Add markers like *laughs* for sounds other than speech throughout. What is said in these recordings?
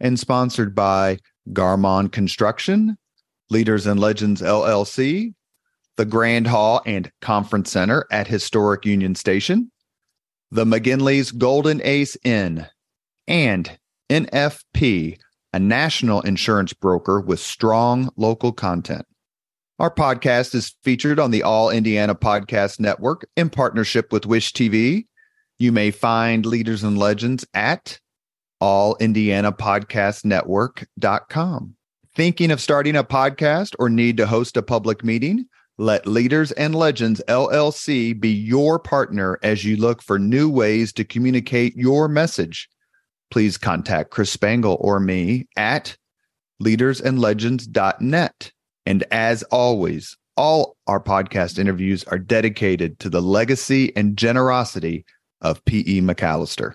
and sponsored by Garmong Construction, Leaders and Legends LLC, the Grand Hall and Conference Center at Historic Union Station, the McGinley's Golden Ace Inn, and NFP, a national insurance broker with strong local content. Our podcast is featured on the All Indiana Podcast Network in partnership with Wish TV. You may find Leaders and Legends at allindianapodcastnetwork.com. Thinking of starting a podcast or need to host a public meeting? Let Leaders and Legends LLC be your partner as you look for new ways to communicate your message. Please contact Chris Spangle or me at leadersandlegends.net. And as always, all our podcast interviews are dedicated to the legacy and generosity of P.E. McAllister.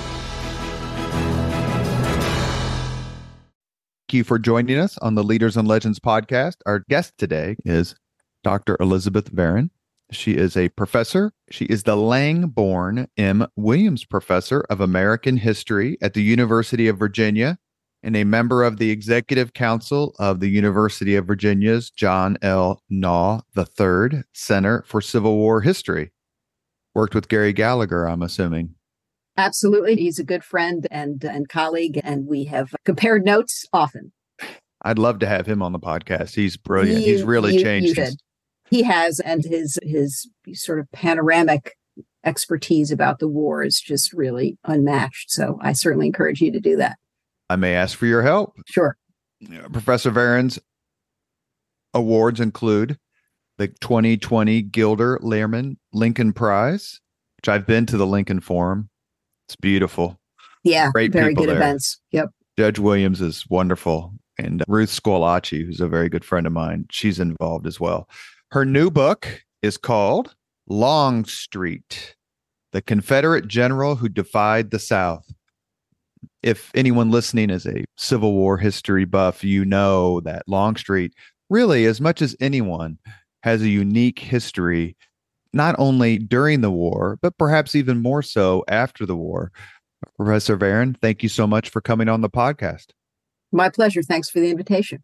You for joining us on the Leaders and Legends podcast. Our guest today is Dr. Elizabeth Varon. She is a professor. She is the Langbourne M. Williams Professor of American History at the University of Virginia and a member of the Executive Council of the University of Virginia's John L. Nau III Center for Civil War History. Worked with Gary Gallagher, I'm assuming. Absolutely. He's a good friend and, and colleague, and we have compared notes often. I'd love to have him on the podcast. He's brilliant. He's really you, changed. You he has, and his his sort of panoramic expertise about the war is just really unmatched. So I certainly encourage you to do that. I may ask for your help. Sure. Professor Varon's awards include the 2020 Gilder Lehrman Lincoln Prize, which I've been to the Lincoln Forum. It's beautiful. Yeah, great very good there. events. Yep. Judge Williams is wonderful, and uh, Ruth Squalacci, who's a very good friend of mine, she's involved as well. Her new book is called Longstreet: The Confederate General Who Defied the South. If anyone listening is a Civil War history buff, you know that Longstreet, really, as much as anyone, has a unique history not only during the war, but perhaps even more so after the war. Professor Varon, thank you so much for coming on the podcast. My pleasure. Thanks for the invitation.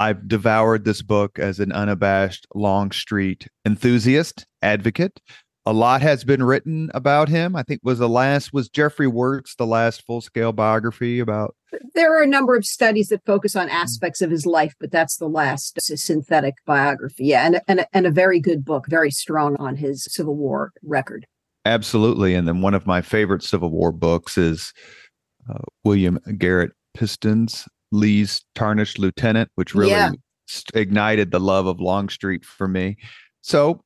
I've devoured this book as an unabashed Longstreet enthusiast, advocate, a lot has been written about him. I think was the last was Jeffry Wert the last full scale biography about. There are a number of studies that focus on aspects of his life, but that's the last synthetic biography. Yeah, and and and a very good book, very strong on his Civil War record. Absolutely, and then one of my favorite Civil War books is uh, William Garrett Piston's Lee's Tarnished Lieutenant, which really yeah. ignited the love of Longstreet for me. So,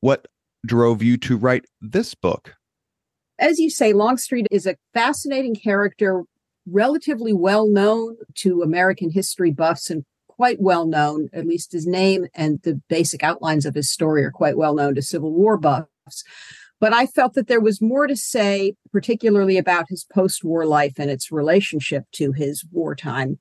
what drove you to write this book? As you say, Longstreet is a fascinating character, relatively well known to American history buffs and quite well known, at least his name and the basic outlines of his story are quite well known to Civil War buffs. But I felt that there was more to say, particularly about his post war life and its relationship to his wartime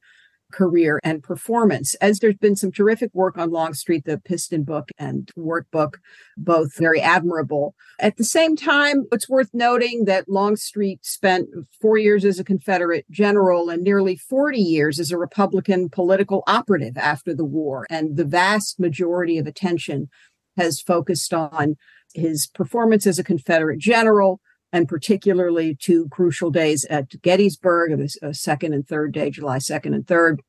career and performance. As there's been some terrific work on Longstreet, the Piston book and Wert book, both very admirable. At the same time, it's worth noting that Longstreet spent four years as a Confederate general and nearly 40 years as a Republican political operative after the war. And the vast majority of attention has focused on his performance as a Confederate general, and particularly two crucial days at Gettysburg, the uh, second and third day, July 2nd and 3rd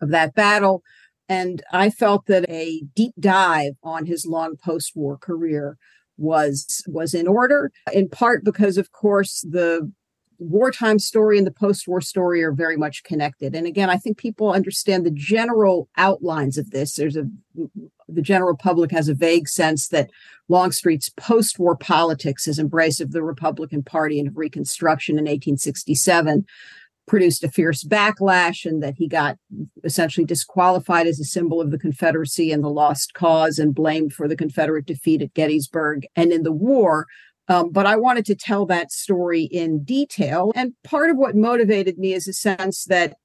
of that battle, And I felt that a deep dive on his long post war career was was in order in part because of course the wartime story and the post-war story are very much connected. And again i think people understand the general outlines of this. There's a the general public has a vague sense that longstreet's post-war politics his embrace of the republican party and of reconstruction in 1867 produced a fierce backlash and that he got essentially disqualified as a symbol of the Confederacy and the lost cause and blamed for the Confederate defeat at Gettysburg and in the war. Um, but I wanted to tell that story in detail. And part of what motivated me is a sense that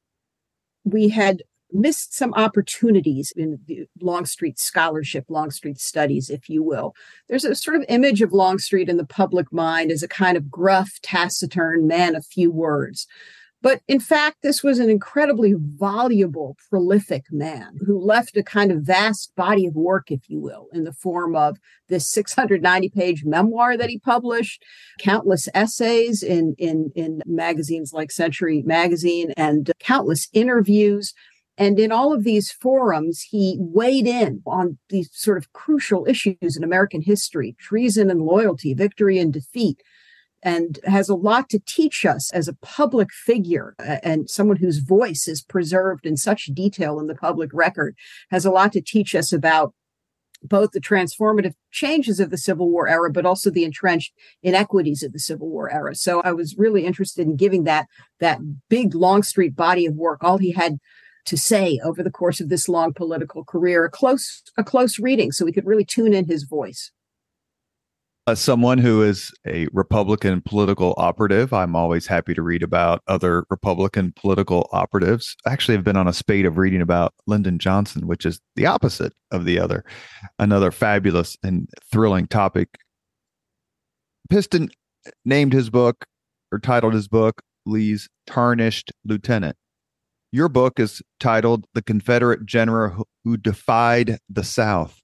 we had missed some opportunities in Longstreet scholarship, Longstreet studies, if you will. There's a sort of image of Longstreet in the public mind as a kind of gruff, taciturn man of few words. But in fact, this was an incredibly voluble, prolific man who left a kind of vast body of work, if you will, in the form of this 690 page memoir that he published, countless essays in, in, in magazines like Century Magazine, and countless interviews. And in all of these forums, he weighed in on these sort of crucial issues in American history treason and loyalty, victory and defeat and has a lot to teach us as a public figure and someone whose voice is preserved in such detail in the public record has a lot to teach us about both the transformative changes of the Civil War era, but also the entrenched inequities of the Civil War era. So I was really interested in giving that that big Longstreet body of work, all he had to say over the course of this long political career, a close a close reading, so we could really tune in his voice. As someone who is a Republican political operative, I'm always happy to read about other Republican political operatives. Actually have been on a spate of reading about Lyndon Johnson, which is the opposite of the other. Another fabulous and thrilling topic. Piston named his book or titled his book Lee's Tarnished Lieutenant. Your book is titled The Confederate General Who Defied the South.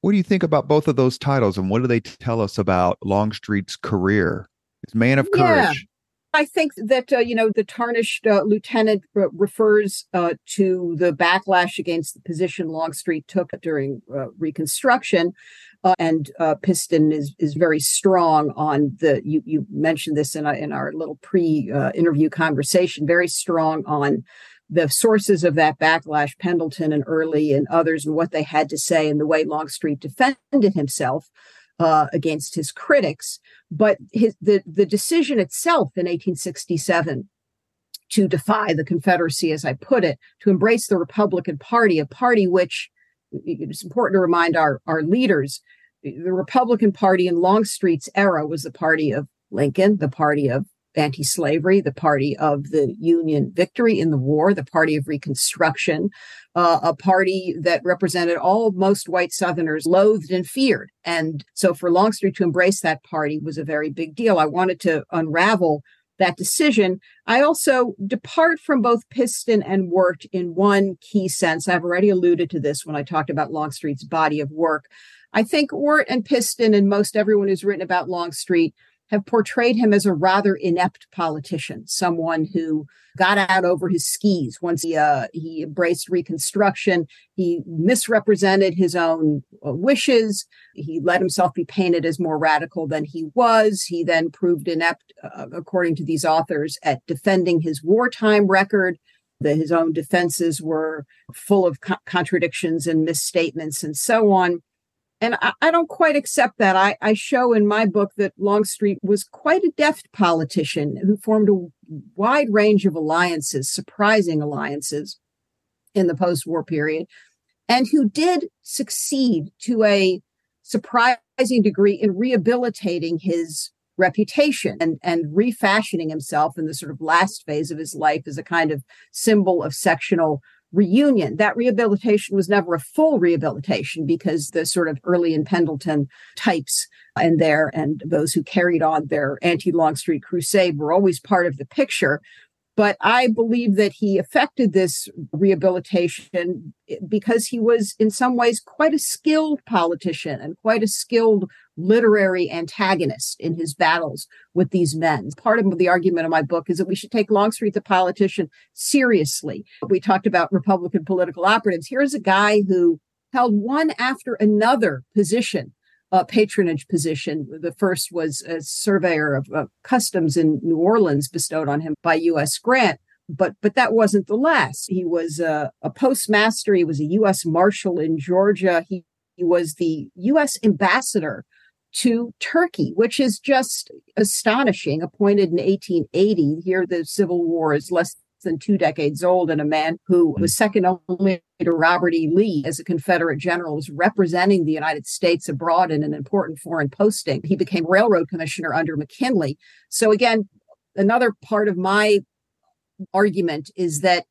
What do you think about both of those titles, and what do they tell us about Longstreet's career? His man of courage. I think that uh, you know the tarnished uh, lieutenant refers uh, to the backlash against the position Longstreet took during uh, Reconstruction, uh, and Piston is is very strong on the. You you mentioned this in in our little pre interview conversation. Very strong on the sources of that backlash, Pendleton and Early and others, and what they had to say, and the way Longstreet defended himself uh, against his critics. But his, the the decision itself in 1867 to defy the Confederacy, as I put it, to embrace the Republican Party, a party which it's important to remind our our leaders, the Republican Party in Longstreet's era was the party of Lincoln, the party of anti slavery, the party of the Union victory in the war, the party of Reconstruction, uh, a party that represented all most white Southerners loathed and feared. And so for Longstreet to embrace that party was a very big deal. I wanted to unravel that decision. I also depart from both Piston and Wert in one key sense. I've already alluded to this when I talked about Longstreet's body of work. I think Wert and Piston and most everyone who's written about Longstreet have portrayed him as a rather inept politician, someone who got out over his skis once he uh, he embraced Reconstruction. He misrepresented his own uh, wishes. He let himself be painted as more radical than he was. He then proved inept, uh, according to these authors, at defending his wartime record. That his own defenses were full of co- contradictions and misstatements and so on. And I, I, don't quite accept that. I, I show in my book that Longstreet was quite a deft politician who formed a wide range of alliances, surprising alliances in the post war period, and who did succeed to a surprising degree in rehabilitating his reputation and, and refashioning himself in the sort of last phase of his life as a kind of symbol of sectional reunion. That rehabilitation was never a full rehabilitation because the sort of early in Pendleton types and there and those who carried on their anti Longstreet crusade were always part of the picture. But I believe that he effected this rehabilitation eh, because he was, in some ways, quite a skilled politician and quite a skilled literary antagonist in his battles with these men. Part of the argument of my book is that we should take Longstreet, the politician, seriously. We talked about Republican political operatives. Here's a guy who held one after another position uh, patronage position. The first was a surveyor of customs in New Orleans bestowed on him by U.S. Grant. But but that wasn't the last. He was a, a postmaster. He was a U.S. marshal in Georgia. He, he was the U.S. ambassador to Turkey, which is just astonishing. Appointed in 1880. Here, the Civil War is less than two decades old, and a man who hmm. was second only to Robert E. Lee as a Confederate general was representing the United States abroad in an important foreign posting. He became railroad commissioner under McKinley. So again, another part of my argument is that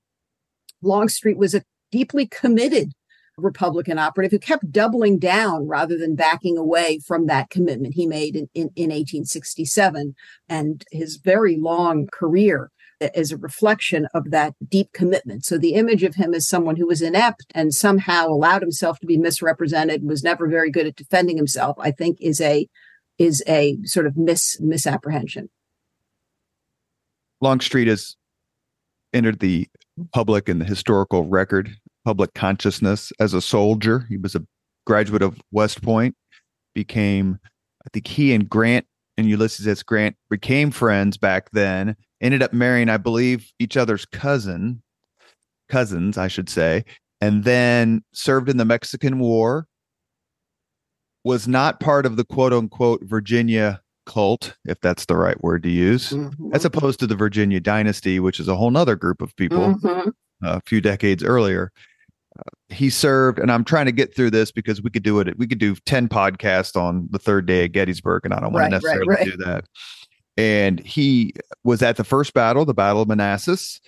Longstreet was a deeply committed Republican operative who kept doubling down rather than backing away from that commitment he made in, in, in 1867. And his very long career as a reflection of that deep commitment. So the image of him as someone who was inept and somehow allowed himself to be misrepresented, was never very good at defending himself, I think is a is a sort of mis misapprehension. Longstreet has entered the public and the historical record, public consciousness as a soldier. He was a graduate of West Point, became, I think he and Grant and Ulysses S. Grant became friends back then ended up marrying, I believe, each other's cousin, cousins, I should say, and then served in the Mexican War. Was not part of the quote unquote Virginia cult, if that's the right word to use, mm-hmm. as opposed to the Virginia dynasty, which is a whole nother group of people mm-hmm. a few decades earlier. He served, and I'm trying to get through this because we could do it. We could do 10 podcasts on the third day of Gettysburg, and I don't want right, to necessarily right, right. do that and he was at the first battle, the Battle of Manassas,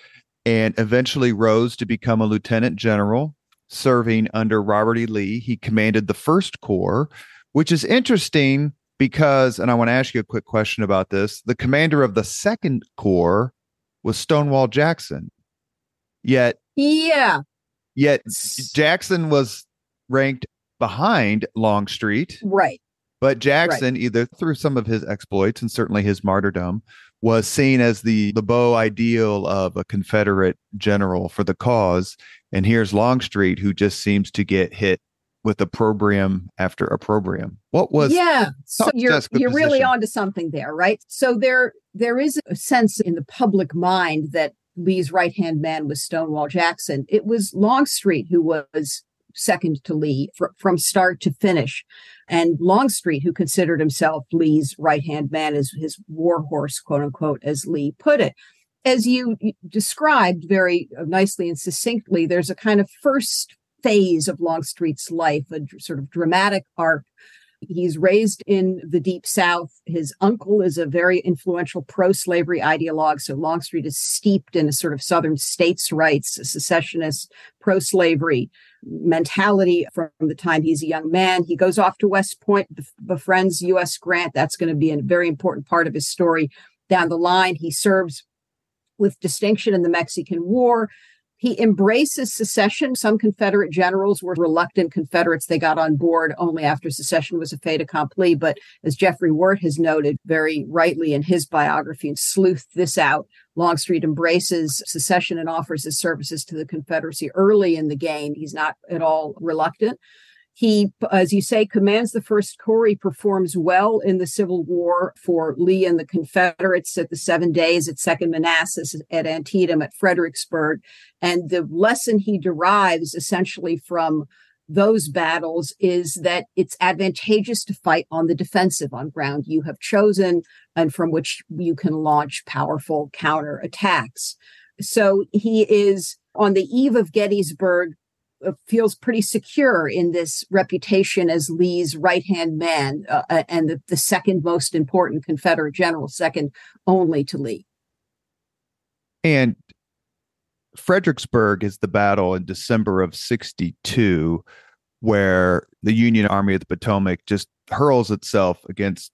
and eventually rose to become a lieutenant general, serving under Robert E. Lee. He commanded the First Corps, which is interesting because, and I want to ask you a quick question about this. The commander of the Second Corps was Stonewall Jackson. Yet, yeah, yet Jackson was ranked behind Longstreet. Right. But Jackson, right. either through some of his exploits and certainly his martyrdom, was seen as the the beau ideal of a Confederate general for the cause. And here's Longstreet, who just seems to get hit with opprobrium after opprobrium. What was yeah? So you're you're really onto something there, right? So there there is a sense in the public mind that Lee's right hand man was Stonewall Jackson. It was Longstreet who was second to Lee fr- from start to finish. And Longstreet, who considered himself Lee's right hand man, as his war horse, quote unquote, as Lee put it. As you described very nicely and succinctly, there's a kind of first phase of Longstreet's life, a sort of dramatic arc He's raised in the deep South. His uncle is a very influential pro slavery ideologue. So Longstreet is steeped in a sort of Southern states' rights, secessionist, pro slavery mentality from the time he's a young man. He goes off to West Point, befriends U.S. Grant. That's going to be a very important part of his story down the line. He serves with distinction in the Mexican War. He embraces secession. Some Confederate generals were reluctant Confederates. They got on board only after secession was a fait accompli. But as Jeffry Wert has noted very rightly in his biography and sleuthed this out, Longstreet embraces secession and offers his services to the Confederacy early in the game. He's not at all reluctant. He, as you say, commands the First Corps. He performs well in the Civil War for Lee and the Confederates at the Seven Days, at Second Manassas, at Antietam, at Fredericksburg. And the lesson he derives essentially from those battles is that it's advantageous to fight on the defensive on ground you have chosen and from which you can launch powerful counterattacks. So he is on the eve of Gettysburg feels pretty secure in this reputation as Lee's right hand man uh, uh, and the, the second most important Confederate general, second only to Lee. And Fredericksburg is the battle in December of 62, where the Union Army of the Potomac just hurls itself against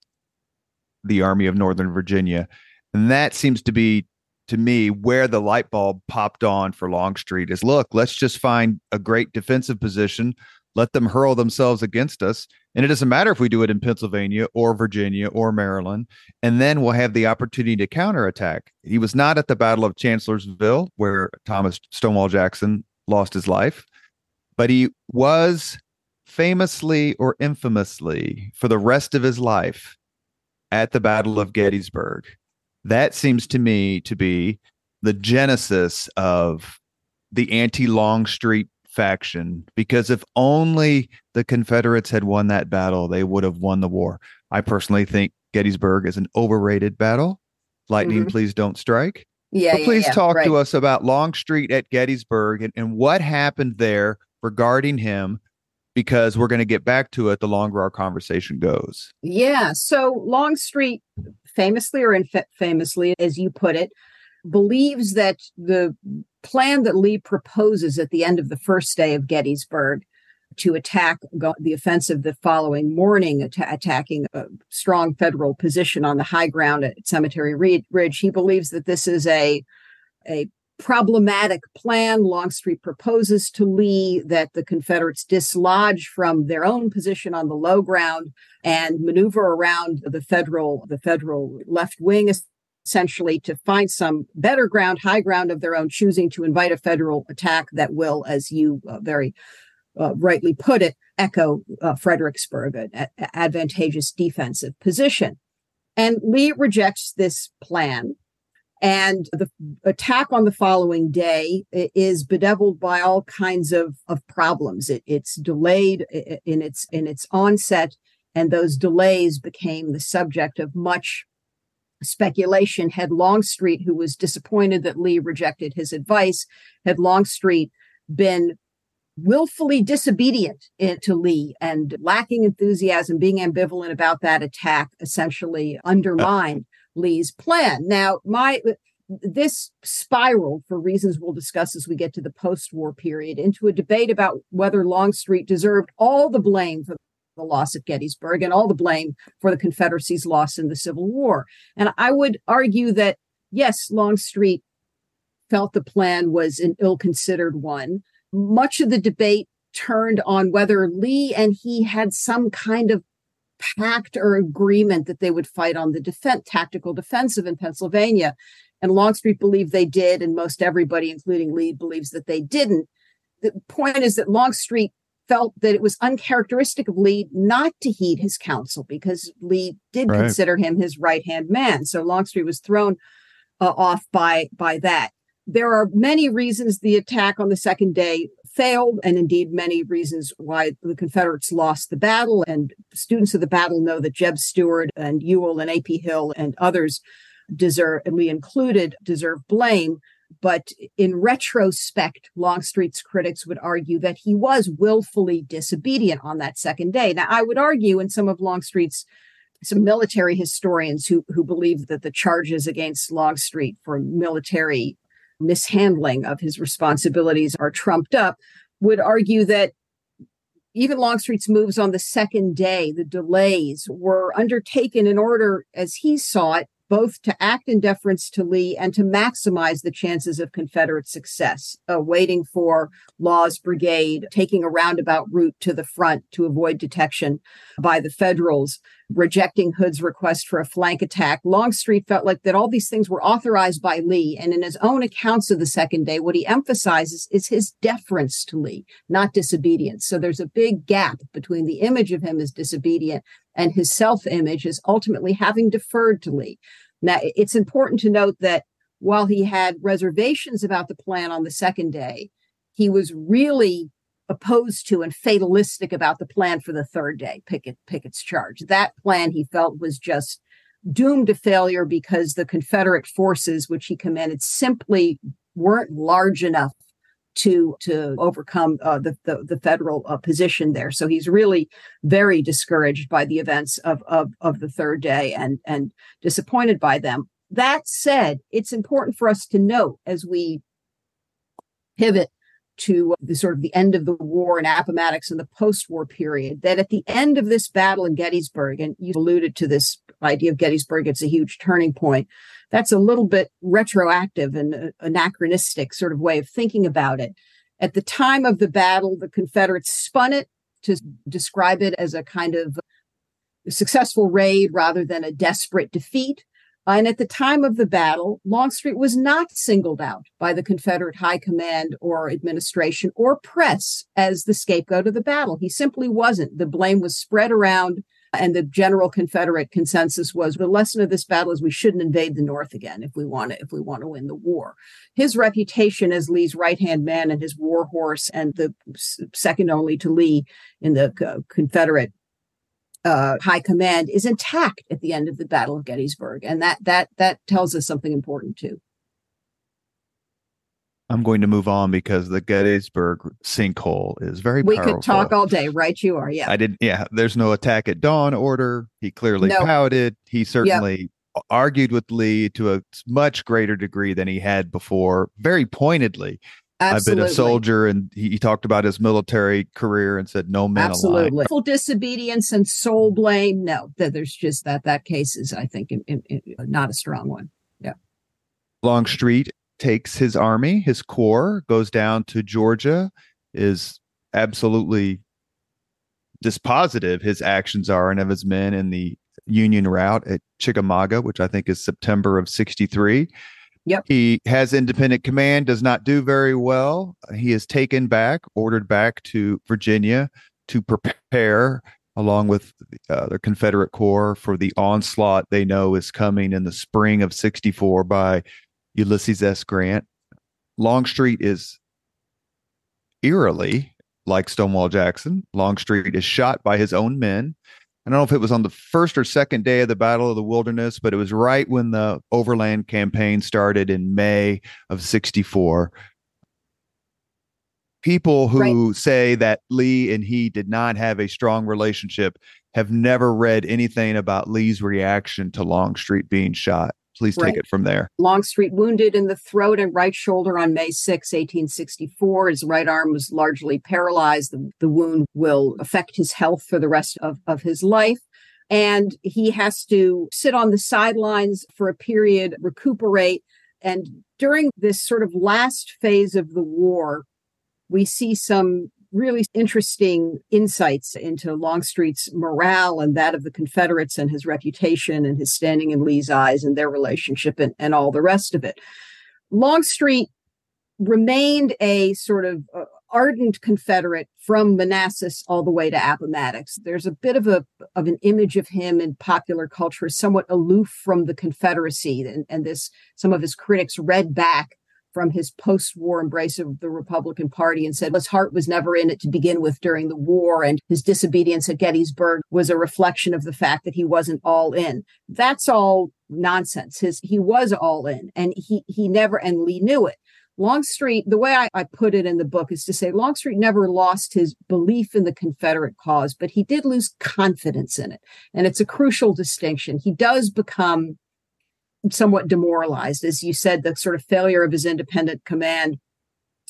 the Army of Northern Virginia. And that seems to be to me where the light bulb popped on for Longstreet is look, let's just find a great defensive position, let them hurl themselves against us. And it doesn't matter if we do it in Pennsylvania or Virginia or Maryland, and then we'll have the opportunity to counterattack. He was not at the Battle of Chancellorsville, where Thomas Stonewall Jackson lost his life, but he was famously or infamously for the rest of his life at the Battle of Gettysburg. That seems to me to be the genesis of the anti Longstreet faction because if only the Confederates had won that battle, they would have won the war. I personally think Gettysburg is an overrated battle. Lightning, mm-hmm. please don't strike. Yeah. Please yeah, talk right. to us about Longstreet at Gettysburg and, and what happened there regarding him because we're going to get back to it the longer our conversation goes. Yeah. So Longstreet, famously or infamously, as you put it, believes that the plan that Lee proposes at the end of the first day of Gettysburg to attack the offensive the following morning, att- attacking a strong federal position on the high ground at Cemetery Ridge. He believes that this is a a problematic plan. Longstreet proposes to Lee that the Confederates dislodge from their own position on the low ground and maneuver around the federal the federal left wing essentially to find some better ground, high ground of their own choosing to invite a federal attack that will, as you uh, very uh, rightly put it, echo uh, Fredericksburg, an advantageous defensive position. And Lee rejects this plan and the attack on the following day is bedeviled by all kinds of, of problems. It, it's delayed in its in its onset, and those delays became the subject of much speculation. Had Longstreet, who was disappointed that Lee rejected his advice, had Longstreet been willfully disobedient eh, to Lee and lacking enthusiasm, being ambivalent about that attack, essentially uh, undermined Lee's plan. Now, my this spiraled for reasons we'll discuss as we get to the post-war period into a debate about whether Longstreet deserved all the blame for the loss of Gettysburg and all the blame for the Confederacy's loss in the Civil War. And I would argue that yes, Longstreet felt the plan was an ill-considered one. Much of the debate turned on whether Lee and he had some kind of pact or agreement that they would fight on the defense, tactical defensive in Pennsylvania. And Longstreet believed they did, and most everybody, including Lee, believes that they didn't. The point is that Longstreet felt that it was uncharacteristic of Lee not to heed his counsel because Lee did right. consider him his right hand man. So Longstreet was thrown uh, off by by that. There are many reasons the attack on the second day failed, and indeed many reasons why the Confederates lost the battle. And students of the battle know that Jeb Stuart and Ewell and A.P. Hill and others deserve, and we included, deserve blame. But in retrospect, Longstreet's critics would argue that he was willfully disobedient on that second day. Now, I would argue in some of Longstreet's some military historians who who believe that the charges against Longstreet for military mishandling of his responsibilities are trumped up, would argue that even Longstreet's moves on the second day, the delays were undertaken in order, as he saw it, both to act in deference to Lee and to maximize the chances of Confederate success, uh, waiting for Law's brigade, taking a roundabout route to the front to avoid detection by the Federals, rejecting Hood's request for a flank attack. Longstreet felt like that all these things were authorized by Lee. And in his own accounts of the second day, what he emphasizes is his deference to Lee, not disobedience. So there's a big gap between the image of him as disobedient and his self image as ultimately having deferred to Lee. Now, it's important to note that while he had reservations about the plan on the second day, he was really opposed to and fatalistic about the plan for the third day, Pickett, Pickett's charge. That plan he felt was just doomed to failure because the Confederate forces, which he commanded, simply weren't large enough to to overcome uh, the, the, the federal uh, position there. So he's really very discouraged by the events of, of of the third day and and disappointed by them. That said, it's important for us to note as we pivot to uh, the sort of the end of the war in Appomattox and the post-war period, that at the end of this battle in Gettysburg, and you alluded to this idea of Gettysburg, it's a huge turning point. That's a little bit retroactive and uh, anachronistic sort of way of thinking about it. At the time of the battle, the Confederates spun it to describe it as a kind of successful raid rather than a desperate defeat. And at the time of the battle, Longstreet was not singled out by the Confederate High Command or administration or press as the scapegoat of the battle. He simply wasn't. The blame was spread around, and the general Confederate consensus was the lesson of this battle is we shouldn't invade the North again if we want to if we want to win the war. His reputation as Lee's right hand man and his war horse, and the second only to Lee in the uh, Confederate uh, high command is intact at the end of the Battle of Gettysburg, and that that that tells us something important too. I'm going to move on because the Gettysburg sinkhole is very. We powerful. could talk all day, right? You are, yeah. I didn't. yeah. There's no attack at dawn order. He clearly No. pouted. He certainly argued with Lee to a much greater degree than he had before, very pointedly. Absolutely. I've been a soldier, and he, he talked about his military career and said, "No man alive." Absolutely. Full disobedience and sole blame. No, that there's just that that case is, I think, in, in, in- not a strong one. Yeah. Longstreet takes his army, his corps, goes down to Georgia, is absolutely dispositive his actions are and of his men in the Union route at Chickamauga, which I think is September of 63. Yep. He has independent command, does not do very well. He is taken back, ordered back to Virginia to prepare along with uh, the Confederate Corps for the onslaught they know is coming in the spring of 64 by Ulysses S. Grant. Longstreet is eerily like Stonewall Jackson. Longstreet is shot by his own men. I don't know if it was on the first or second day of the Battle of the Wilderness, but it was right when the overland campaign started in May of 64. People who say that Lee and he did not have a strong relationship have never read anything about Lee's reaction to Longstreet being shot. Please take Right. it from there. Longstreet wounded in the throat and right shoulder on May 6, 1864. His right arm was largely paralyzed. The, the wound will affect his health for the rest of, of his life. And he has to sit on the sidelines for a period, recuperate. And during this sort of last phase of the war, we see some really interesting insights into Longstreet's morale and that of the Confederates and his reputation and his standing in Lee's eyes and their relationship and, and all the rest of it. Longstreet remained a sort of uh, ardent Confederate from Manassas all the way to Appomattox. There's a bit of a of an image of him in popular culture somewhat aloof from the Confederacy, and, and this some of his critics read back from his post-war embrace of the Republican Party and said his heart was never in it to begin with during the war, and his disobedience at Gettysburg was a reflection of the fact that he wasn't all in. That's all nonsense. His he was all in, and he he never and Lee knew it. Longstreet, the way I, I put it in the book is to say Longstreet never lost his belief in the Confederate cause, but he did lose confidence in it. And it's a crucial distinction. He does become somewhat demoralized. As you said, the sort of failure of his independent command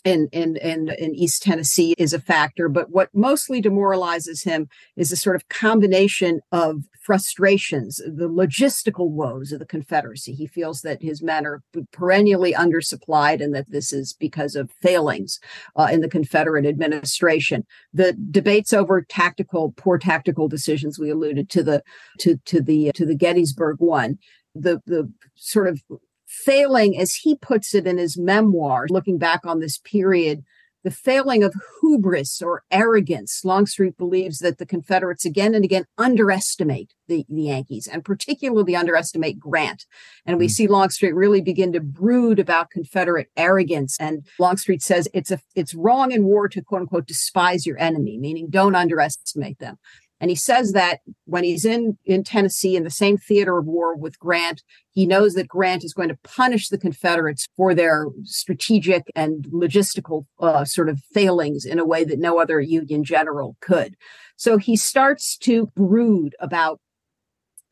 in, in, in, in East Tennessee is a factor. But what mostly demoralizes him is a sort of combination of frustrations, the logistical woes of the Confederacy. He feels that his men are perennially undersupplied and that this is because of failings uh, in the Confederate administration. The debates over tactical, poor tactical decisions we alluded to the to to the to the Gettysburg one. The the sort of failing, as he puts it in his memoir, looking back on this period, the failing of hubris or arrogance. Longstreet believes that the Confederates again and again underestimate the, the Yankees and particularly underestimate Grant. And we Mm. see Longstreet really begin to brood about Confederate arrogance. And Longstreet says it's a it's wrong in war to quote unquote despise your enemy, meaning don't underestimate them. And he says that when he's in, in Tennessee in the same theater of war with Grant, he knows that Grant is going to punish the Confederates for their strategic and logistical uh, sort of failings in a way that no other Union general could. So he starts to brood about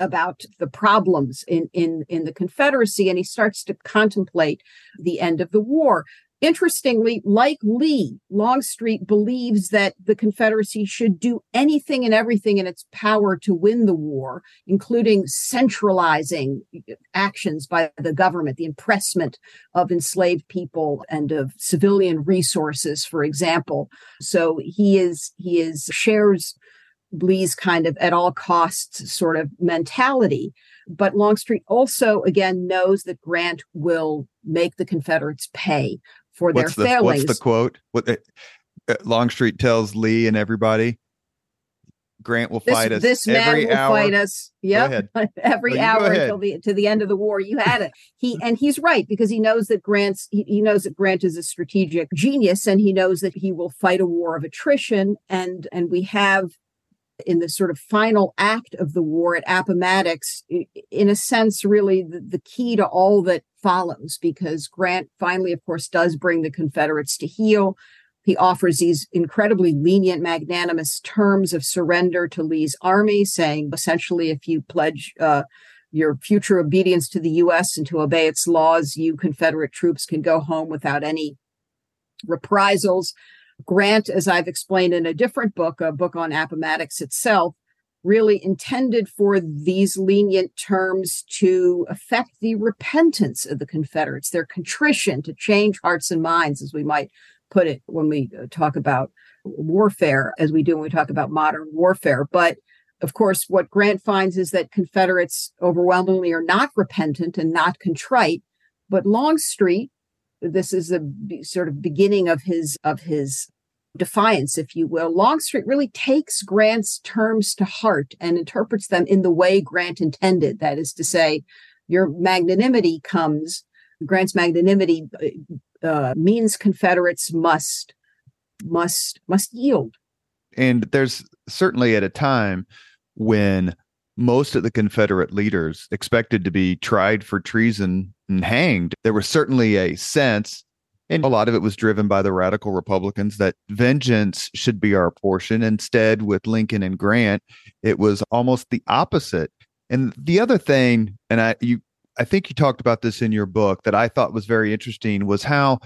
about the problems in, in, in the Confederacy and he starts to contemplate the end of the war. Interestingly, like Lee, Longstreet believes that the Confederacy should do anything and everything in its power to win the war, including centralizing actions by the government, the impressment of enslaved people and of civilian resources, for example. So he is he is shares Lee's kind of at all costs sort of mentality. But Longstreet also, again, knows that Grant will make the Confederates pay for what's their the, failings. What's the quote? What uh, Longstreet tells Lee and everybody, Grant will this, fight us. This man every will hour. fight us. Yep. *laughs* every No, hour until the to the end of the war. You had it. He *laughs* and he's right because he knows that Grant's he, he knows that Grant is a strategic genius and he knows that he will fight a war of attrition and and we have in the sort of final act of the war at Appomattox, in a sense, really the, the key to all that follows, because Grant finally, of course, does bring the Confederates to heel. He offers these incredibly lenient, magnanimous terms of surrender to Lee's army, saying essentially, if you pledge uh, your future obedience to the U.S. and to obey its laws, you Confederate troops can go home without any reprisals. Grant, as I've explained in a different book, a book on Appomattox itself, really intended for these lenient terms to affect the repentance of the Confederates, their contrition to change hearts and minds, as we might put it when we uh, talk about warfare, as we do when we talk about modern warfare. But of course, what Grant finds is that Confederates overwhelmingly are not repentant and not contrite, but Longstreet, this is the sort of beginning of his of his defiance, if you will. Longstreet really takes Grant's terms to heart and interprets them in the way Grant intended. That is to say, your magnanimity comes. Grant's magnanimity uh, means Confederates must must must yield. And there's certainly at a time when most of the Confederate leaders expected to be tried for treason and hanged. There was certainly a sense, and a lot of it was driven by the radical Republicans, that vengeance should be our portion. Instead, with Lincoln and Grant, it was almost the opposite. And the other thing, and I you I think you talked about this in your book that I thought was very interesting was how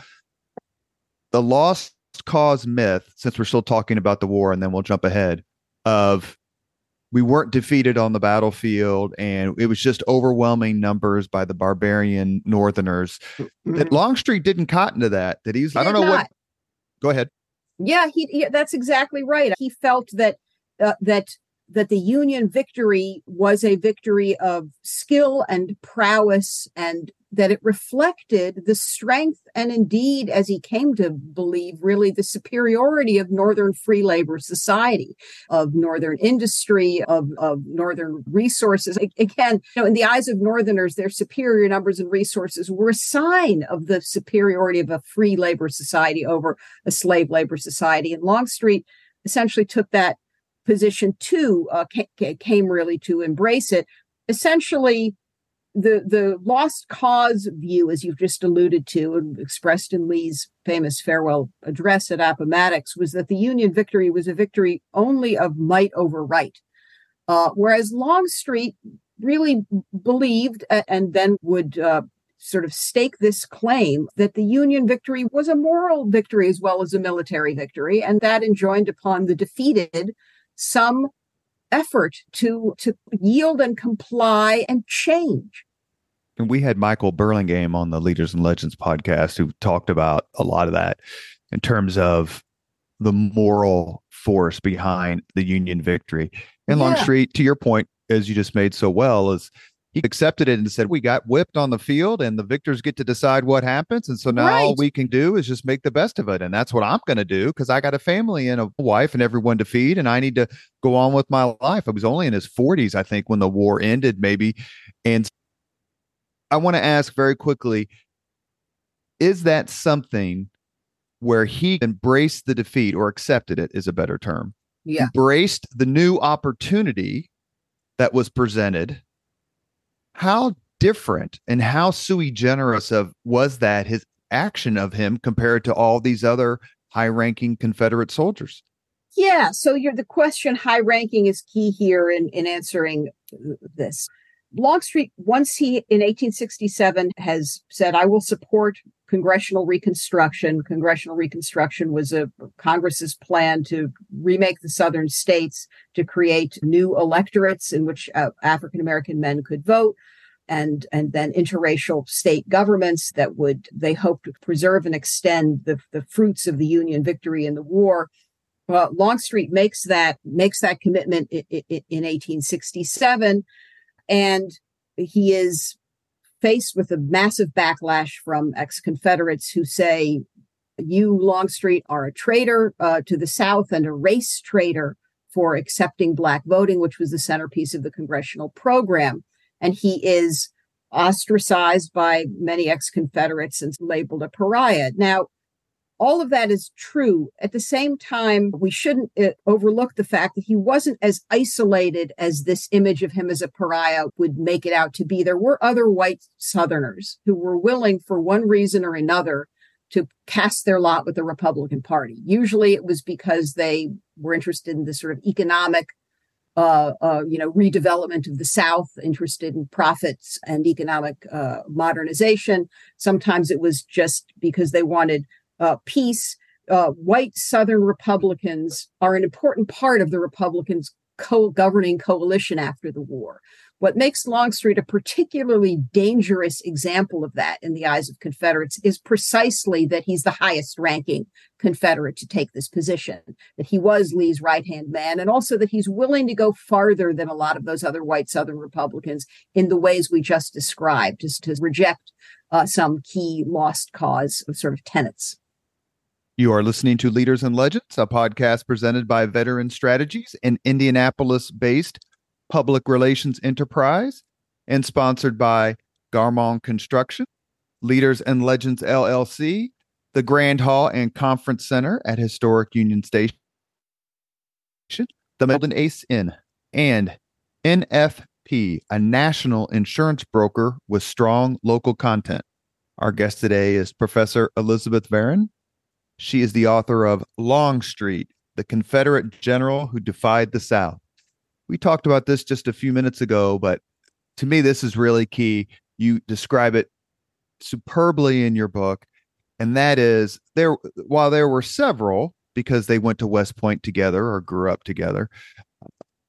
the lost cause myth, since we're still talking about the war, and then we'll jump ahead, of we weren't defeated on the battlefield and it was just overwhelming numbers by the barbarian northerners. That Longstreet didn't cotton to that. That he's, He I don't know what. Go ahead. Yeah, he, yeah, that's exactly right. He felt that uh, that that the Union victory was a victory of skill and prowess, and that it reflected the strength and indeed, as he came to believe, really the superiority of Northern free labor society, of Northern industry, of, of Northern resources. Again, you know, in the eyes of Northerners, their superior numbers and resources were a sign of the superiority of a free labor society over a slave labor society. And Longstreet essentially took that position too, uh, ca- ca- came really to embrace it. Essentially, the the lost cause view, as you've just alluded to and expressed in Lee's famous farewell address at Appomattox, was that the Union victory was a victory only of might over right, uh, whereas Longstreet really believed and then would uh, sort of stake this claim that the Union victory was a moral victory as well as a military victory, and that enjoined upon the defeated some effort to to yield and comply and change. And we had Michael Burlingame on the Leaders and Legends podcast who talked about a lot of that in terms of the moral force behind the Union victory. And Yeah. Longstreet, to your point, as you just made so well, is he accepted it and said, We got whipped on the field and the victors get to decide what happens. And so now all we can do is just make the best of it. And that's what I'm going to do because I got a family and a wife and everyone to feed and I need to go on with my life. I was only in his 40s, I think, when the war ended, maybe. And I want to ask very quickly is that something where he embraced the defeat or accepted it is a better term? Yeah. Embraced the new opportunity that was presented. How different and how sui generis of was that his action of him compared to all these other high ranking Confederate soldiers? Yeah. So the question high ranking is key here in, in answering this. Longstreet, once he in 1867 has said, I will support congressional reconstruction. Congressional reconstruction was a Congress's plan to remake the southern states to create new electorates in which uh, African American men could vote and and then interracial state governments that would they hoped to preserve and extend the, the fruits of the Union victory in the war. Well, Longstreet makes that makes that commitment in, in, in 1867, and he is faced with a massive backlash from ex-Confederates who say, "You Longstreet are a traitor uh, to the South and a race traitor for accepting black voting, which was the centerpiece of the congressional program." and he is ostracized by many ex Confederates and labeled a pariah. Now, all of that is true. At the same time, we shouldn't uh, overlook the fact that he wasn't as isolated as this image of him as a pariah would make it out to be. There were other white Southerners who were willing, for one reason or another, to cast their lot with the Republican Party. Usually it was because they were interested in the sort of economic uh, uh, you know, redevelopment of the South, interested in profits and economic uh, modernization. Sometimes it was just because they wanted uh, peace. Uh, white Southern Republicans are an important part of the Republicans' co-governing coalition after the war. What makes Longstreet a particularly dangerous example of that in the eyes of Confederates is precisely that he's the highest ranking Confederate to take this position, that he was Lee's right hand man, and also that he's willing to go farther than a lot of those other white Southern Republicans in the ways we just described, just to reject uh, some key lost cause of sort of tenets. You are listening to Leaders and Legends, a podcast presented by Veteran Strategies, an Indianapolis based public relations enterprise, and sponsored by Garmong Construction, Leaders and Legends LLC, the Grand Hall and Conference Center at Historic Union Station, the Golden Ace Inn, and NFP, a national insurance broker with strong local content. Our guest today is Professor Elizabeth Varon. She is the author of Longstreet, the Confederate general who defied the South. We talked about this just a few minutes ago, but to me, this is really key. You describe it superbly in your book, and that is there. While there were several, because they went to West Point together or grew up together,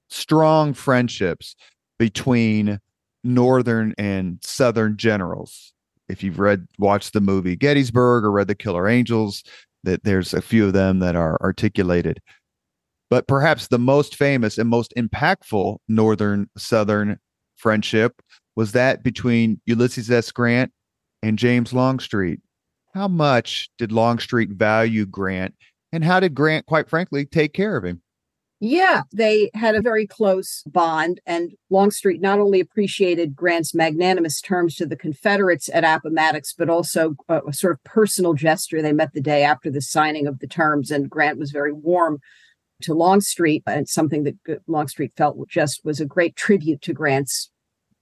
strong friendships between Northern and Southern generals. If you've read, watched the movie Gettysburg or read The Killer Angels, that there's a few of them that are articulated. But perhaps the most famous and most impactful Northern Southern friendship was that between Ulysses S. Grant and James Longstreet. How much did Longstreet value Grant, and how did Grant, quite frankly, take care of him? Yeah, they had a very close bond, and Longstreet not only appreciated Grant's magnanimous terms to the Confederates at Appomattox, but also a, a, sort of personal gesture. They met the day after the signing of the terms, and Grant was very warm to Longstreet, and something that Longstreet felt just was a great tribute to Grant's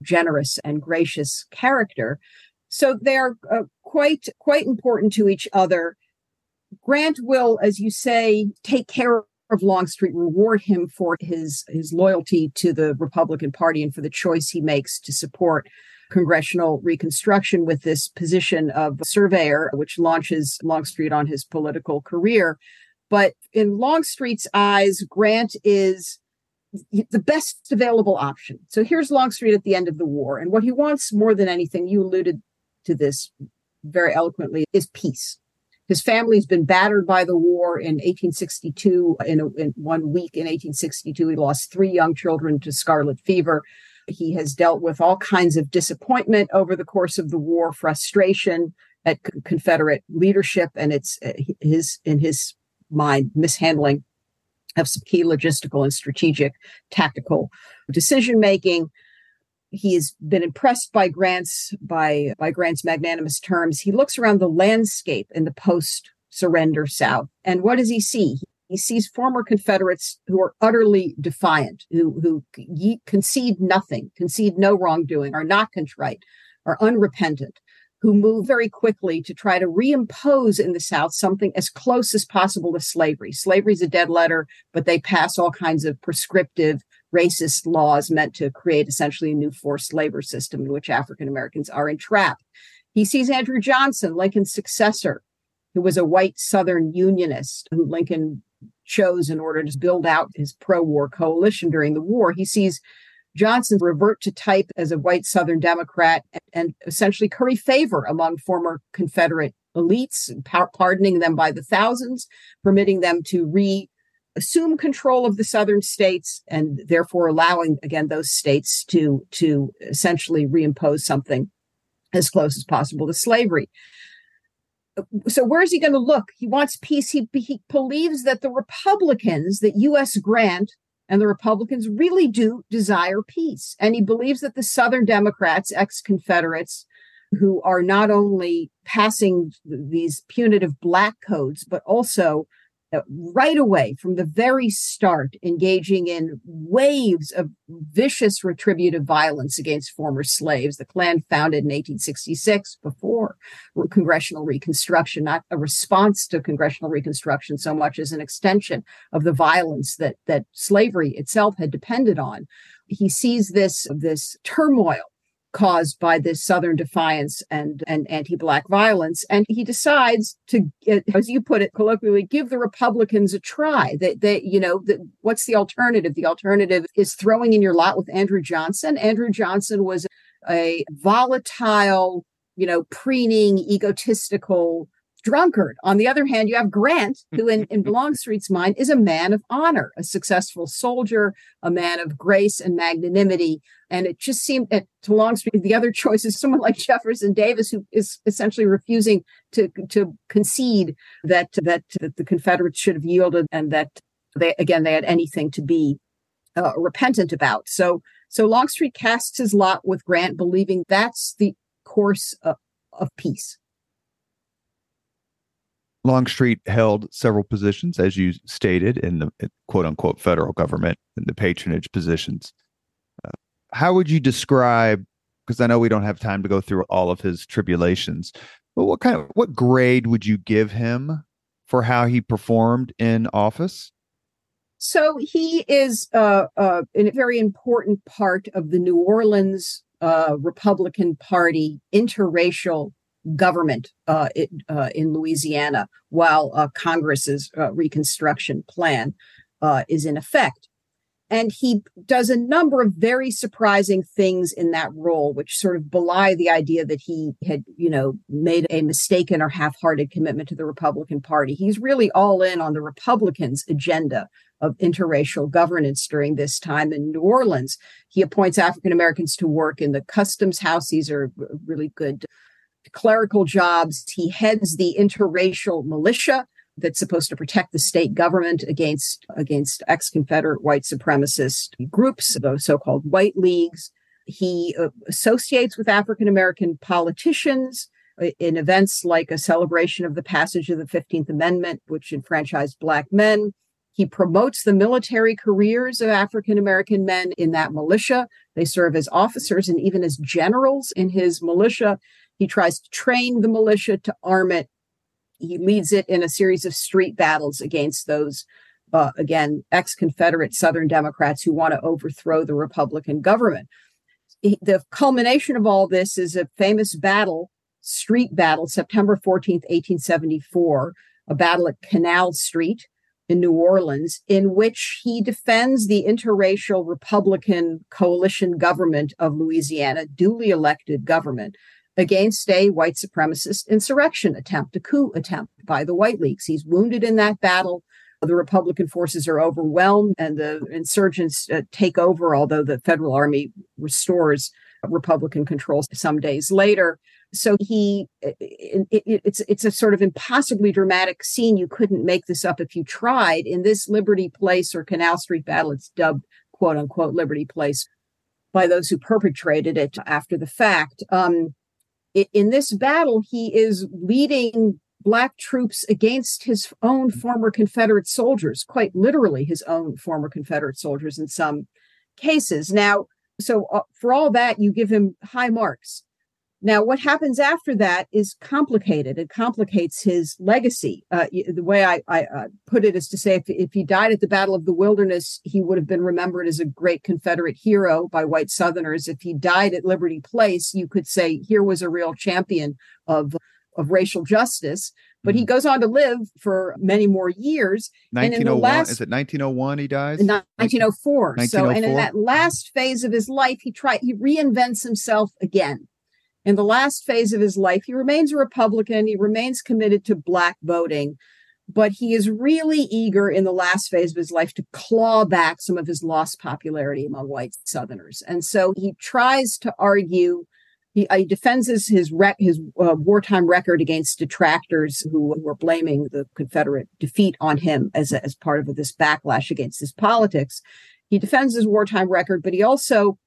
generous and gracious character. So they're uh, quite quite important to each other. Grant will, as you say, take care of Longstreet, reward him for his his loyalty to the Republican Party and for the choice he makes to support congressional reconstruction with this position of surveyor, which launches Longstreet on his political career. But in Longstreet's eyes, Grant is the best available option. So here's Longstreet at the end of the war. And what he wants more than anything, you alluded to this very eloquently, is peace. His family's been battered by the war in 1862. In, a, in one week in 1862, he lost three young children to scarlet fever. He has dealt with all kinds of disappointment over the course of the war, frustration at Confederate leadership, and it's uh, his in his mind mishandling of some key logistical and strategic tactical decision making. He has been impressed by Grant's by by Grant's magnanimous terms. He looks around the landscape in the post surrender South, and what does he see? He sees former Confederates who are utterly defiant, who who concede nothing, concede no wrongdoing, are not contrite, are unrepentant, who move very quickly to try to reimpose in the South something as close as possible to slavery. Slavery is a dead letter, but they pass all kinds of prescriptive racist laws meant to create essentially a new forced labor system in which African Americans are entrapped. He sees Andrew Johnson, Lincoln's successor, who was a white Southern Unionist who Lincoln chose in order to build out his pro war coalition during the war. He sees Johnson revert to type as a white Southern Democrat and essentially curry favor among former Confederate elites, pardoning them by the thousands, permitting them to re assume control of the southern states and therefore allowing again those states to to essentially reimpose something as close as possible to slavery. So where is he going to look? He wants peace. He, he believes that the republicans that us grant and the republicans really do desire peace. And he believes that the southern democrats ex-confederates who are not only passing these punitive black codes but also Uh, right away from the very start engaging in waves of vicious retributive violence against former slaves. The Klan founded in 1866 before congressional reconstruction, not a response to congressional reconstruction so much as an extension of the violence that that slavery itself had depended on. He sees this this turmoil caused by this Southern defiance and, and anti Black violence. And he decides to, uh, as you put it colloquially, give the Republicans a try. That they, you know, that what's the alternative? The alternative is throwing in your lot with Andrew Johnson. Andrew Johnson was a volatile, you know, preening, egotistical drunkard. On the other hand, you have Grant, *laughs* who in, in Longstreet's mind is a man of honor, a successful soldier, a man of grace and magnanimity. And it just seemed to Longstreet, the other *laughs* choice is someone like Jefferson Davis, who is essentially refusing to, to concede that, that, that the Confederates should have yielded and that they, again, they had anything to be uh, repentant about. So, so Longstreet casts his lot with Grant, believing that's the course of, of peace. Longstreet held several positions, as you stated, in the quote unquote federal government in the patronage positions. Uh, how would you describe? Because I know we don't have time to go through all of his tribulations, but what kind of what grade would you give him for how he performed in office? So he is uh, uh, a very important part of the New Orleans uh, Republican Party interracial government uh, it, uh, in Louisiana while Congress's uh, Reconstruction Plan uh, is in effect. And he does a number of very surprising things in that role, which sort of belie the idea that he had, you know, made a mistaken or half-hearted commitment to the Republican Party. He's really all in on the Republicans' agenda of interracial governance during this time in New Orleans. He appoints African Americans to work in the customs house. These are really good clerical jobs. He heads the interracial militia that's supposed to protect the state government against against ex-Confederate white supremacist groups, the so-called white leagues. He uh, associates with African American politicians uh, in events like a celebration of the passage of the 15th Amendment, which enfranchised Black men. He promotes the military careers of African American men in that militia. They serve as officers and even as generals in his militia. He tries to train the militia to arm it. He leads it in a series of street battles against those, uh, again, ex Confederate Southern Democrats who want to overthrow the Republican government. He, the culmination of all this is a famous battle, street battle, September 14th, 1874, a battle at Canal Street in New Orleans, in which he defends the interracial Republican coalition government of Louisiana, duly elected government, against a white supremacist insurrection attempt, a coup attempt by the White Leagues. He's wounded in that battle. The Republican forces are overwhelmed and the insurgents uh, take over, although the federal army restores Republican control some days later. So he, it, it, it's it's a sort of impossibly dramatic scene. You couldn't make this up if you tried. In this Liberty Place or Canal Street battle, it's dubbed "quote unquote" Liberty Place by those who perpetrated it after the fact. Um, in this battle, he is leading Black troops against his own former Confederate soldiers, quite literally his own former Confederate soldiers in some cases. Now, so uh, for all that, you give him high marks. Now, what happens after that is complicated. It complicates his legacy. Uh, the way I, I uh, put it is to say, if, if he died at the Battle of the Wilderness, he would have been remembered as a great Confederate hero by white Southerners. If he died at Liberty Place, you could say here was a real champion of of racial justice. But he mm-hmm. goes on to live for many more years. 1901, last, is it 1901 he dies? 1904. 1904. So, and in that last phase of his life, he try he reinvents himself again. In the last phase of his life, he remains a Republican. He remains committed to black voting, but he is really eager in the last phase of his life to claw back some of his lost popularity among white Southerners. And so he tries to argue he, uh, he defends his his, rec- his uh, wartime record against detractors who were blaming the Confederate defeat on him as as part of this backlash against his politics. He defends his wartime record, but he also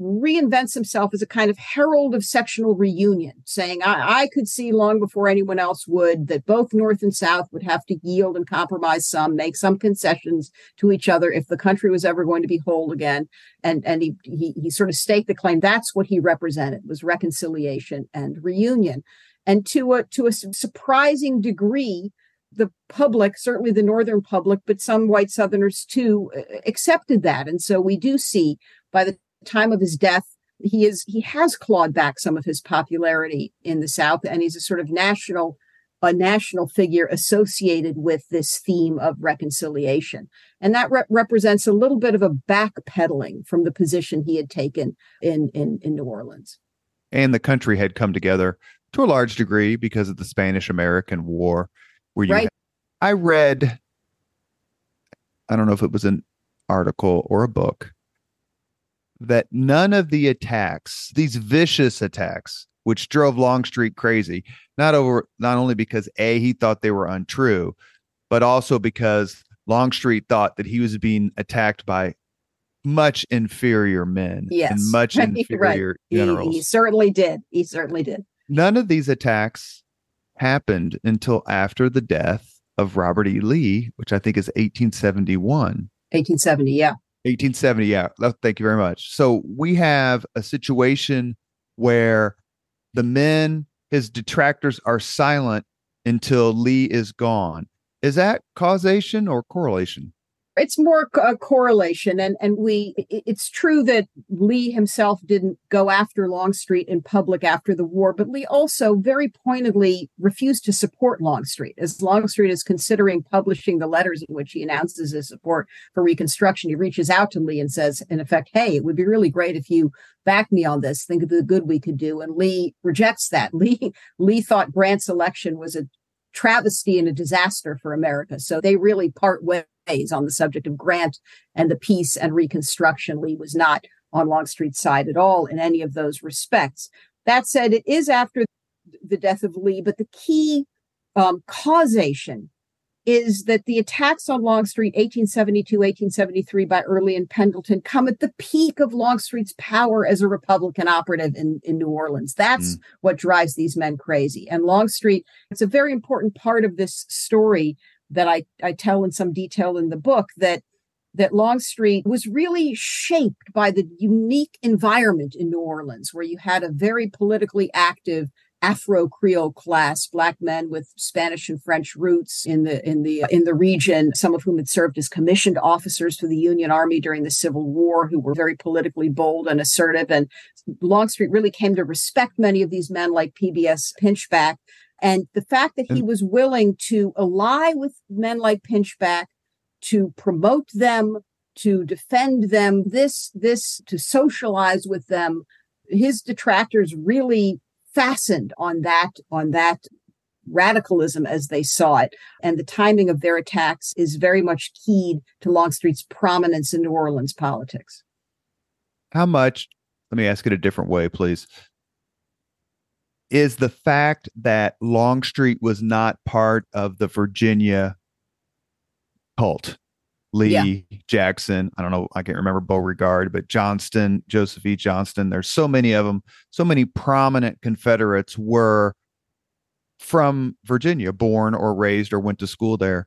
reinvents himself as a kind of herald of sectional reunion, saying, I, I, could see long before anyone else would that both North and South would have to yield and compromise some, make some concessions to each other if the country was ever going to be whole again. And, and he, he, he sort of staked the claim that's what he represented was reconciliation and reunion. And to a, to a surprising degree, the public, certainly the Northern public, but some white Southerners too, uh, accepted that. And so we do see by the time of his death, he is he has clawed back some of his popularity in the South, and he's a sort of national a national figure associated with this theme of reconciliation. And that re- represents a little bit of a backpedaling from the position he had taken in, in, in New Orleans. And the country had come together to a large degree because of the Spanish American War, where you right. had, I read, I don't know if it was an article or a book, that none of the attacks, these vicious attacks, which drove Longstreet crazy, not over not only because A, he thought they were untrue, but also because Longstreet thought that he was being attacked by much inferior men yes. and much *laughs* inferior right. generals. He, he certainly did. He certainly did. None of these attacks happened until after the death of Robert E. Lee, which I think is 1871. 1870, yeah. 1870. Yeah. Thank you very much. So we have a situation where the men, his detractors, are silent until Lee is gone. Is that causation or correlation? It's more a correlation and and we it's true that lee himself didn't go after longstreet in public after the war but lee also very pointedly refused to support longstreet. As longstreet is considering publishing the letters in which he announces his support for reconstruction he reaches out to lee and says in effect hey it would be really great if you back me on this. Think of the good we could do and lee rejects that. *laughs* Lee lee thought grant's election was a travesty and a disaster for america so they really part ways on the subject of Grant and the peace and Reconstruction. Lee was not on Longstreet's side at all in any of those respects. That said, it is after the death of Lee, but the key um, causation is that the attacks on Longstreet 1872, 1873 by Early and Pendleton come at the peak of Longstreet's power as a Republican operative in, in New Orleans. That's mm. what drives these men crazy. And Longstreet, it's a very important part of this story that I, I tell in some detail in the book that that Longstreet was really shaped by the unique environment in New Orleans, where you had a very politically active Afro Creole class, black men with Spanish and French roots in the in the in the region, some of whom had served as commissioned officers for the Union Army during the Civil War, who were very politically bold and assertive. And Longstreet really came to respect many of these men, like PBS Pinchback, and the fact that he was willing to ally with men like Pinchback, to promote them, to defend them, this, this, to socialize with them, his detractors really fastened on that, on that radicalism as they saw it. And the timing of their attacks is very much keyed to Longstreet's prominence in New Orleans politics. How much, let me ask it a different way, please is the fact that Longstreet was not part of the Virginia cult. Lee, yeah. Jackson, I don't know, I can't remember Beauregard, but Johnston, Joseph E. Johnston. There's so many of them. So many prominent Confederates were from Virginia, born or raised or went to school there.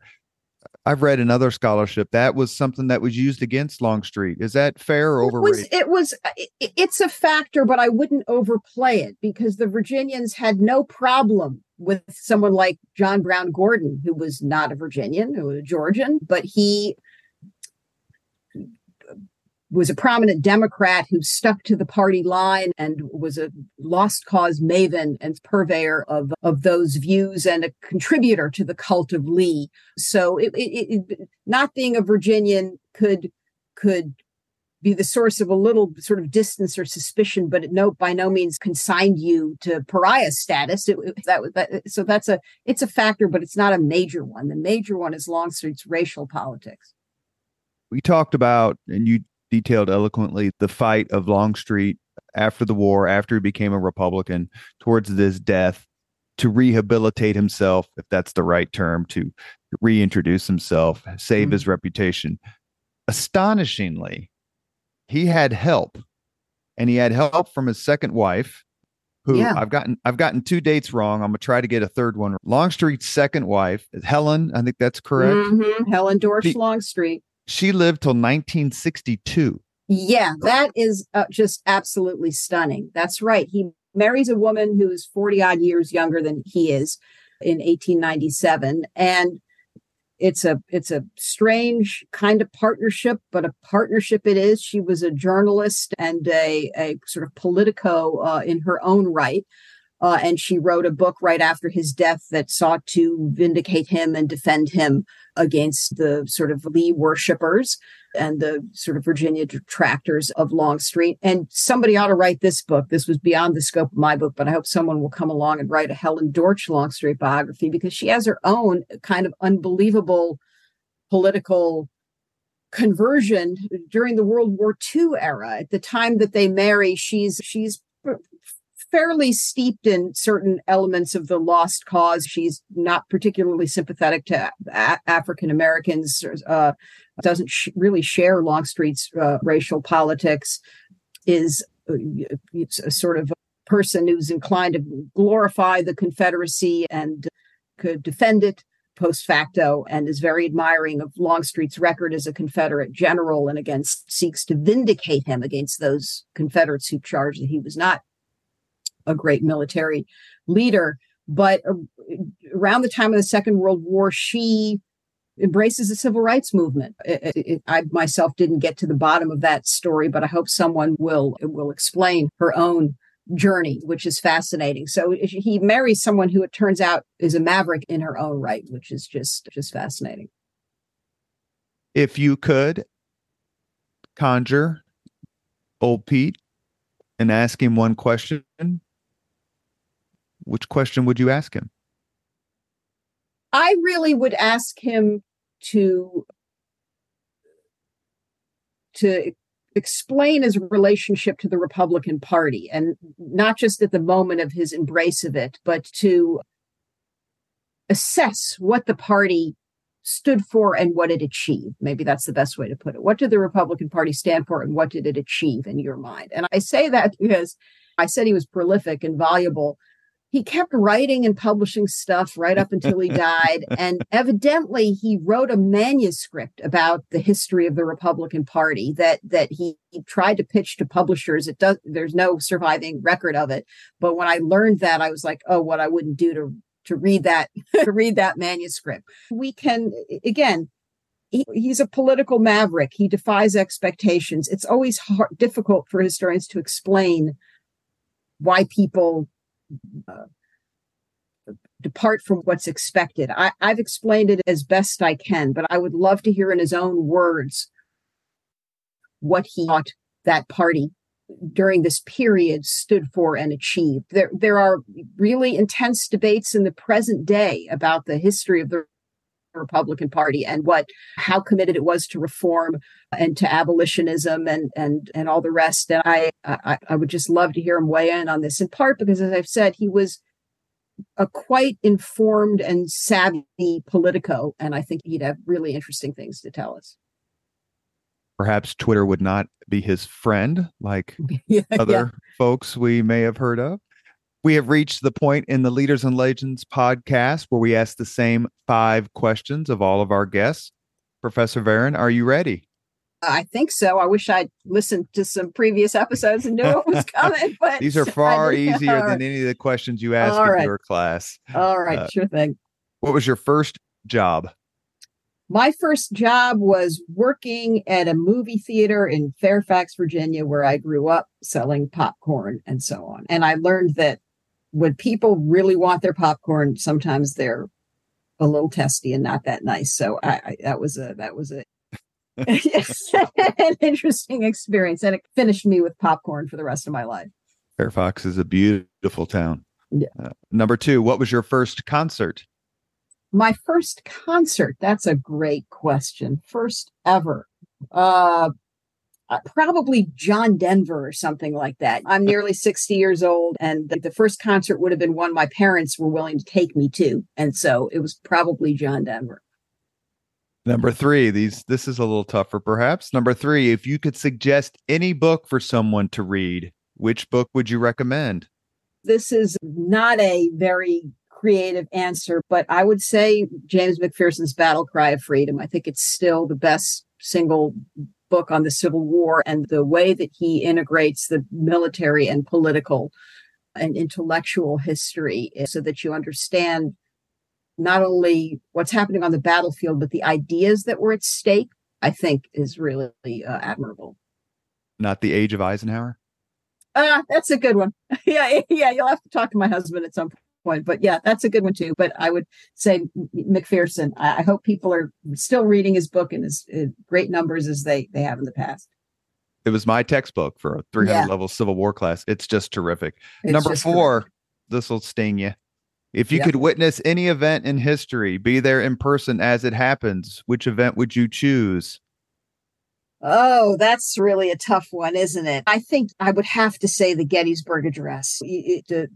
I've read another scholarship that was something that was used against Longstreet. Is that fair or overrated? It was, uh, it was it's a factor, but I wouldn't overplay it because the Virginians had no problem with someone like John Brown Gordon, who was not a Virginian, who was a Georgian, but he was a prominent Democrat who stuck to the party line and was a lost cause maven and purveyor of, of those views and a contributor to the cult of Lee. So it, it, it, not being a Virginian could could be the source of a little sort of distance or suspicion, but it no by no means consigned you to pariah status. It, that, that so that's a it's a factor, but it's not a major one. The major one is Longstreet's racial politics. We talked about, and you detailed eloquently the fight of Longstreet after the war, after he became a Republican, towards this death to rehabilitate himself, if that's the right term, to reintroduce himself, save mm-hmm. his reputation. Astonishingly, he had help, and he had help from his second wife, who yeah. I've gotten I've gotten two dates wrong. I'm gonna try to get a third one. Longstreet's second wife, Helen, I think that's correct. Mm-hmm. Helen Dortch Longstreet. She lived till 1962. Yeah, that is uh, just absolutely stunning. That's right. He marries a woman who is 40 odd years younger than he is in 1897 and it's a it's a strange kind of partnership but a partnership it is she was a journalist and a, a sort of politico uh, in her own right uh, and she wrote a book right after his death that sought to vindicate him and defend him against the sort of Lee worshippers and the sort of Virginia detractors of Longstreet. And somebody ought to write this book. This was beyond the scope of my book, but I hope someone will come along and write a Helen Dortch Longstreet biography because she has her own kind of unbelievable political conversion during the World War II era. At the time that they marry, she's she's fairly steeped in certain elements of the lost cause. She's not particularly sympathetic to a- African Americans, uh, doesn't sh- really share Longstreet's uh, racial politics, is uh, a sort of a person who's inclined to glorify the Confederacy and could defend it post facto and is very admiring of Longstreet's record as a Confederate general and against seeks to vindicate him against those Confederates who charged that he was not a great military leader. But uh, around the time of the Second World War, she embraces the civil rights movement. It, it, I myself didn't get to the bottom of that story, but I hope someone will will explain her own journey, which is fascinating. So he marries someone who it turns out is a maverick in her own right, which is just just fascinating. If you could conjure old Pete and ask him one question, which question would you ask him? I really would ask him to to explain his relationship to the Republican Party and not just at the moment of his embrace of it, but to assess what the party stood for and what it achieved. Maybe that's the best way to put it. What did the Republican Party stand for and what did it achieve in your mind? And I say that because I said he was prolific and valuable he kept writing and publishing stuff right up until he died. *laughs* and evidently, he wrote a manuscript about the history of the Republican Party that that he, he tried to pitch to publishers. It does. There's no surviving record of it. But when I learned that, I was like, oh, what I wouldn't do to to read that *laughs* to read that manuscript. We can again. He, he's a political maverick. He defies expectations. It's always hard, difficult for historians to explain why people uh, depart from what's expected. I, I've explained it as best I can, but I would love to hear in his own words what he thought that party during this period stood for and achieved. There, there are really intense debates in the present day about the history of the Republican Party and what how committed it was to reform and to abolitionism and and and all the rest. And I I, I would just love to hear him weigh in on this. In part because, as I've said, he was a quite informed and savvy politico, and I think he'd have really interesting things to tell us. Perhaps Twitter would not be his friend like *laughs* yeah, other yeah. folks we may have heard of. We have reached the point in the Leaders and Legends podcast where we ask the same five questions of all of our guests. Professor Varon, are you ready? I think so. I wish I'd listened to some previous episodes and knew it was *laughs* coming. But these are far easier than any of the questions you asked in your class. All right, uh, sure thing. What was your first job? My first job was working at a movie theater in Fairfax, Virginia, where I grew up selling popcorn and so on. And I learned that when people really want their popcorn, sometimes they're a little testy and not that nice. So I, I that was a that was a an *laughs* interesting experience, and it finished me with popcorn for the rest of my life. Fairfax is a beautiful town. Yeah. Uh, number two, what was your first concert? My first concert. That's a great question. First ever. Uh, uh, probably John Denver or something like that. I'm *laughs* nearly 60 years old, and the, the first concert would have been one my parents were willing to take me to. And so it was probably John Denver. Number three, these this is a little tougher, perhaps. Number three, if you could suggest any book for someone to read, which book would you recommend? This is not a very creative answer, but I would say James McPherson's Battle Cry of Freedom. I think it's still the best single book on the Civil War and the way that he integrates the military and political and intellectual history so that you understand not only what's happening on the battlefield, but the ideas that were at stake, I think is really uh, admirable. Not the age of Eisenhower? Uh, that's a good one. *laughs* yeah, yeah, you'll have to talk to my husband at some point. But yeah, that's a good one too. But I would say McPherson. I, I hope people are still reading his book in as great numbers as they they have in the past. It was my textbook for a 300 yeah. level Civil War class. It's just terrific. It's Number just four, this will sting you. If you could witness any event in history, be there in person as it happens, which event would you choose? Oh, that's really a tough one, isn't it? I think I would have to say the Gettysburg Address. It, it,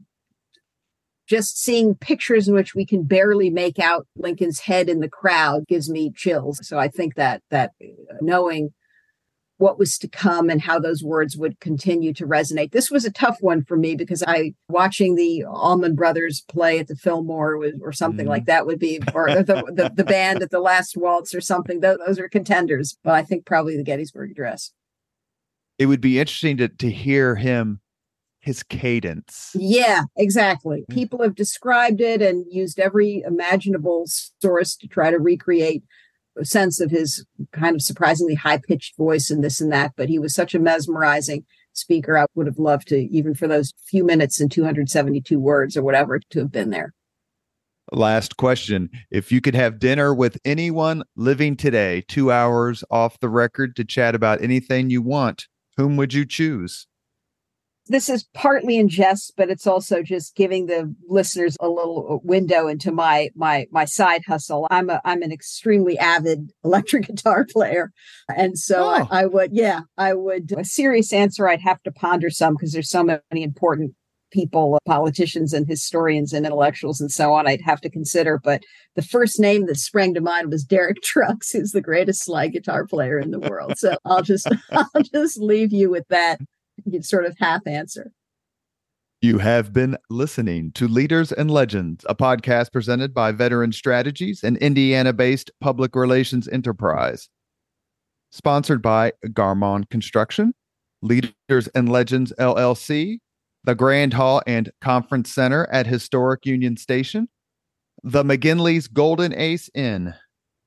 just seeing pictures in which we can barely make out Lincoln's head in the crowd gives me chills. So I think that that uh, knowing what was to come and how those words would continue to resonate. This was a tough one for me because I watching the Allman Brothers play at the Fillmore was, or something mm like that would be, or the, the, the band at the Last Waltz or something. Those, those are contenders, but I think probably the Gettysburg Address. It would be interesting to to hear him his cadence. Yeah, exactly. Mm. People have described it and used every imaginable source to try to recreate a sense of his kind of surprisingly high pitched voice and this and that. But he was such a mesmerizing speaker. I would have loved to, even for those few minutes and 272 words or whatever, to have been there. Last question. If you could have dinner with anyone living today, two hours off the record to chat about anything you want, whom would you choose? This is partly in jest, but it's also just giving the listeners a little window into my my my side hustle. I'm a I'm an extremely avid *laughs* electric guitar player, and so oh. I, I, would yeah I would a serious answer. I'd have to ponder some because there's so many important people, politicians and historians and intellectuals and so on. I'd have to consider, but the first name that sprang to mind was Derek *laughs* Trucks, who's the greatest slide guitar player in the world. So I'll just *laughs* I'll just leave you with that *laughs* sort of half answer. You have been listening to Leaders and Legends, a podcast presented by Veteran Strategies, an Indiana based public relations enterprise. Sponsored by Garmong Construction, Leaders and Legends LLC, the Grand Hall and Conference Center at Historic Union Station, the McGinley's Golden Ace Inn,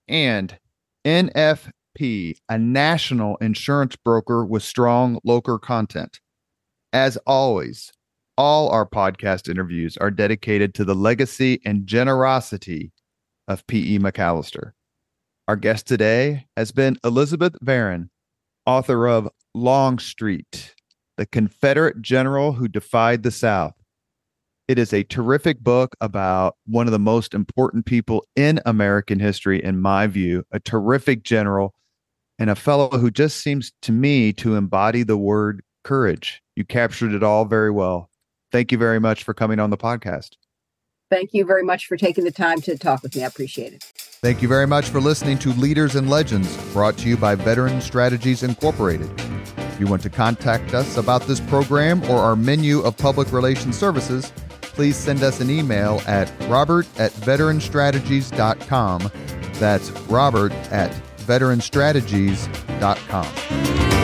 and NF P, a national insurance broker with strong local content. As always, all our podcast interviews are dedicated to the legacy and generosity of P.E. MacAllister. Our guest today has been Elizabeth Varon, author of Longstreet, the Confederate general who defied the South. It is a terrific book about one of the most important people in American history, in my view, a terrific general and a fellow who just seems to me to embody the word courage. You captured it all very well. Thank you very much for coming on the podcast. Thank you very much for taking the time to talk with me. I appreciate it. Thank you very much for listening to Leaders and Legends, brought to you by Veteran Strategies Incorporated. If you want to contact us about this program or our menu of public relations services, please send us an email at robert at veteranstrategies.com. That's robert at veteranstrategies.com.